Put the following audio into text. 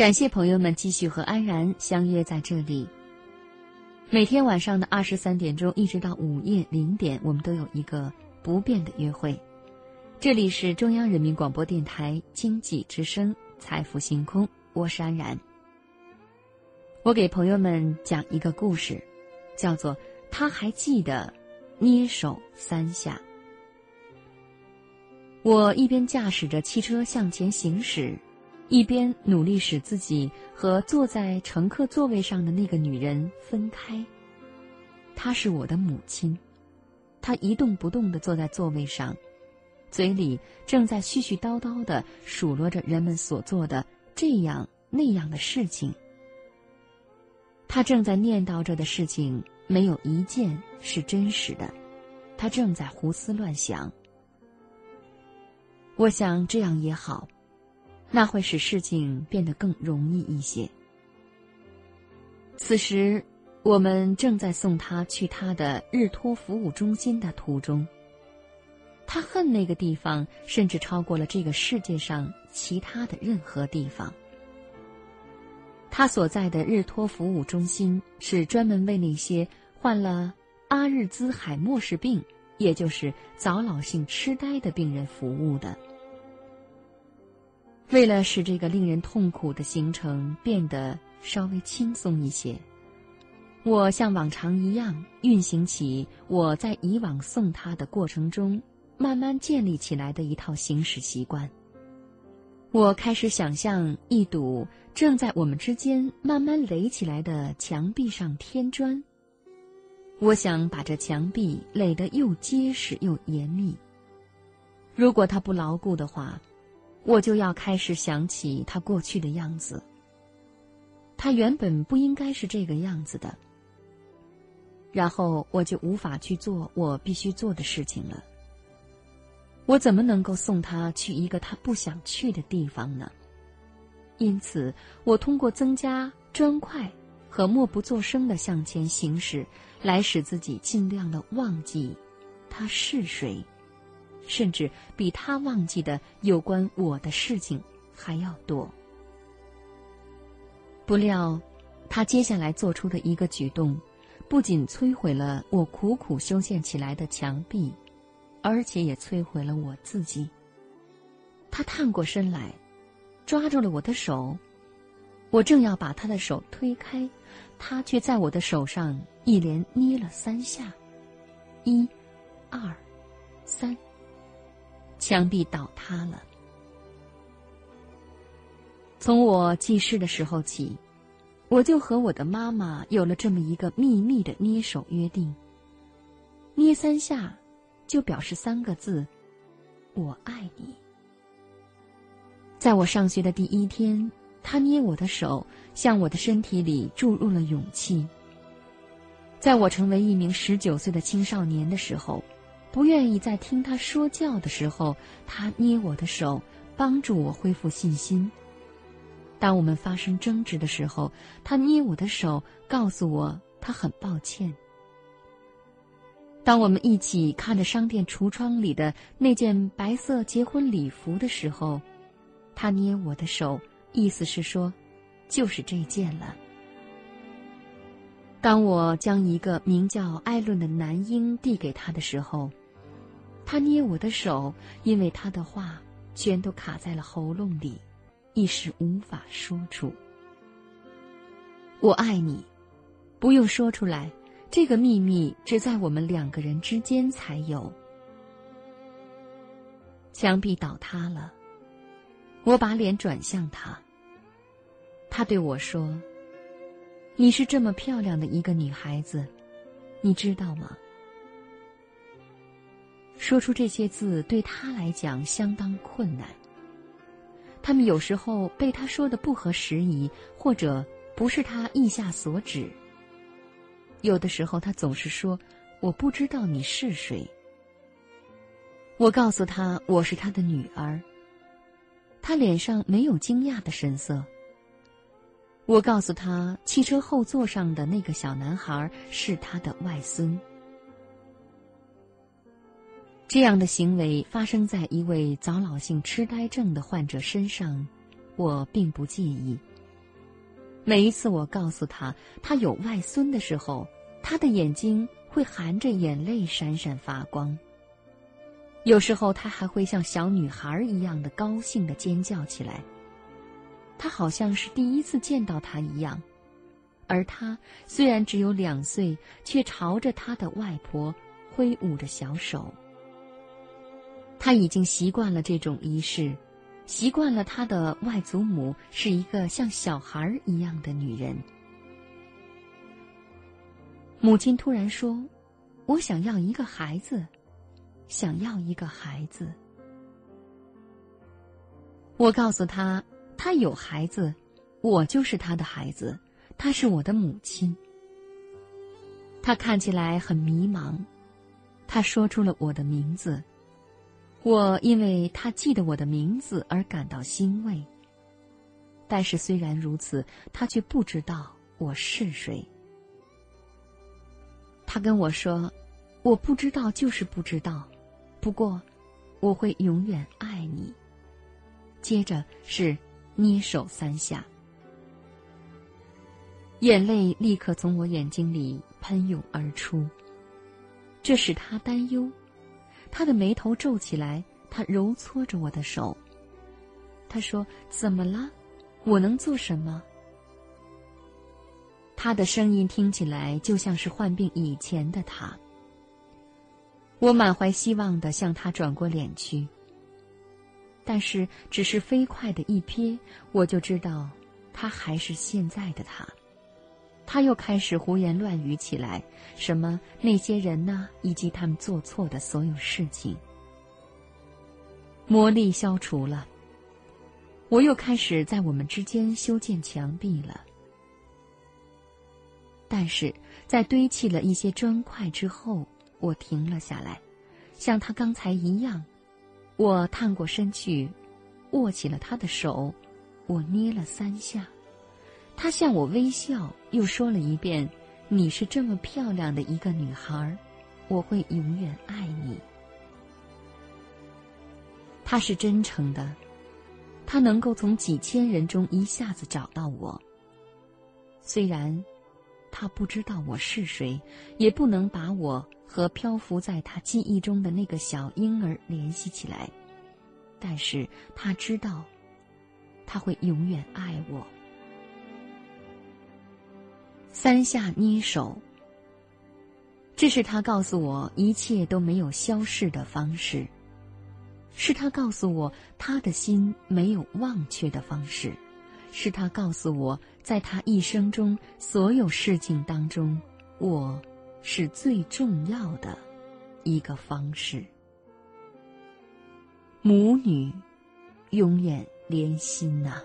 感谢朋友们继续和安然相约在这里。每天晚上的二十三点钟一直到午夜零点，我们都有一个不变的约会。这里是中央人民广播电台经济之声《财富星空》，我是安然。我给朋友们讲一个故事，叫做《他还记得捏手三下》。我一边驾驶着汽车向前行驶。一边努力使自己和坐在乘客座位上的那个女人分开。她是我的母亲，她一动不动地坐在座位上，嘴里正在絮絮叨叨地数落着人们所做的这样那样的事情。她正在念叨着的事情没有一件是真实的，她正在胡思乱想。我想这样也好。那会使事情变得更容易一些。此时，我们正在送他去他的日托服务中心的途中。他恨那个地方，甚至超过了这个世界上其他的任何地方。他所在的日托服务中心是专门为那些患了阿日兹海默氏病，也就是早老性痴呆的病人服务的。为了使这个令人痛苦的行程变得稍微轻松一些，我像往常一样运行起我在以往送他的过程中慢慢建立起来的一套行驶习惯。我开始想象一堵正在我们之间慢慢垒起来的墙壁上添砖。我想把这墙壁垒得又结实又严密。如果它不牢固的话。我就要开始想起他过去的样子。他原本不应该是这个样子的。然后我就无法去做我必须做的事情了。我怎么能够送他去一个他不想去的地方呢？因此，我通过增加砖块和默不作声的向前行驶，来使自己尽量的忘记他是谁。甚至比他忘记的有关我的事情还要多。不料，他接下来做出的一个举动，不仅摧毁了我苦苦修建起来的墙壁，而且也摧毁了我自己。他探过身来，抓住了我的手，我正要把他的手推开，他却在我的手上一连捏了三下，一、二、三。墙壁倒塌了。从我记事的时候起，我就和我的妈妈有了这么一个秘密的捏手约定。捏三下，就表示三个字：“我爱你。”在我上学的第一天，他捏我的手，向我的身体里注入了勇气。在我成为一名十九岁的青少年的时候。不愿意在听他说教的时候，他捏我的手，帮助我恢复信心。当我们发生争执的时候，他捏我的手，告诉我他很抱歉。当我们一起看着商店橱窗里的那件白色结婚礼服的时候，他捏我的手，意思是说，就是这件了。当我将一个名叫艾伦的男婴递给他的时候。他捏我的手，因为他的话全都卡在了喉咙里，一时无法说出。我爱你，不用说出来，这个秘密只在我们两个人之间才有。墙壁倒塌了，我把脸转向他。他对我说：“你是这么漂亮的一个女孩子，你知道吗？”说出这些字对他来讲相当困难。他们有时候被他说的不合时宜，或者不是他意下所指。有的时候他总是说：“我不知道你是谁。”我告诉他我是他的女儿。他脸上没有惊讶的神色。我告诉他汽车后座上的那个小男孩是他的外孙。这样的行为发生在一位早老性痴呆症的患者身上，我并不介意，每一次我告诉他他有外孙的时候，他的眼睛会含着眼泪闪闪发光。有时候他还会像小女孩一样的高兴的尖叫起来。他好像是第一次见到他一样，而他虽然只有两岁，却朝着他的外婆挥舞着小手。他已经习惯了这种仪式。习惯了，他的外祖母是一个像小孩一样的女人。母亲突然说：“我想要一个孩子，想要一个孩子。”我告诉他：“他有孩子，我就是他的孩子，他是我的母亲。”他看起来很迷茫，他说出了我的名字。我因为他记得我的名字而感到欣慰。但是虽然如此，他却不知道我是谁。他跟我说：“我不知道，就是不知道。不过，我会永远爱你。”接着是捏手三下，眼泪立刻从我眼睛里喷涌而出。这使他担忧。他的眉头皱起来，他揉搓着我的手。他说：“怎么了？我能做什么？”他的声音听起来就像是患病以前的他。我满怀希望的向他转过脸去，但是只是飞快的一瞥，我就知道他还是现在的他。他又开始胡言乱语起来，什么那些人呢，以及他们做错的所有事情。魔力消除了，我又开始在我们之间修建墙壁了。但是在堆砌了一些砖块之后，我停了下来，像他刚才一样，我探过身去，握起了他的手，我捏了三下。他向我微笑，又说了一遍：“你是这么漂亮的一个女孩，我会永远爱你。”他是真诚的，他能够从几千人中一下子找到我。虽然他不知道我是谁，也不能把我和漂浮在他记忆中的那个小婴儿联系起来，但是他知道，他会永远爱我。三下捏手，这是他告诉我一切都没有消逝的方式，是他告诉我他的心没有忘却的方式，是他告诉我在他一生中所有事情当中，我是最重要的一个方式。母女永远连心呐。